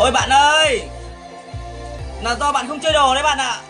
ôi bạn ơi! Là do bạn không chơi đồ đấy bạn ạ.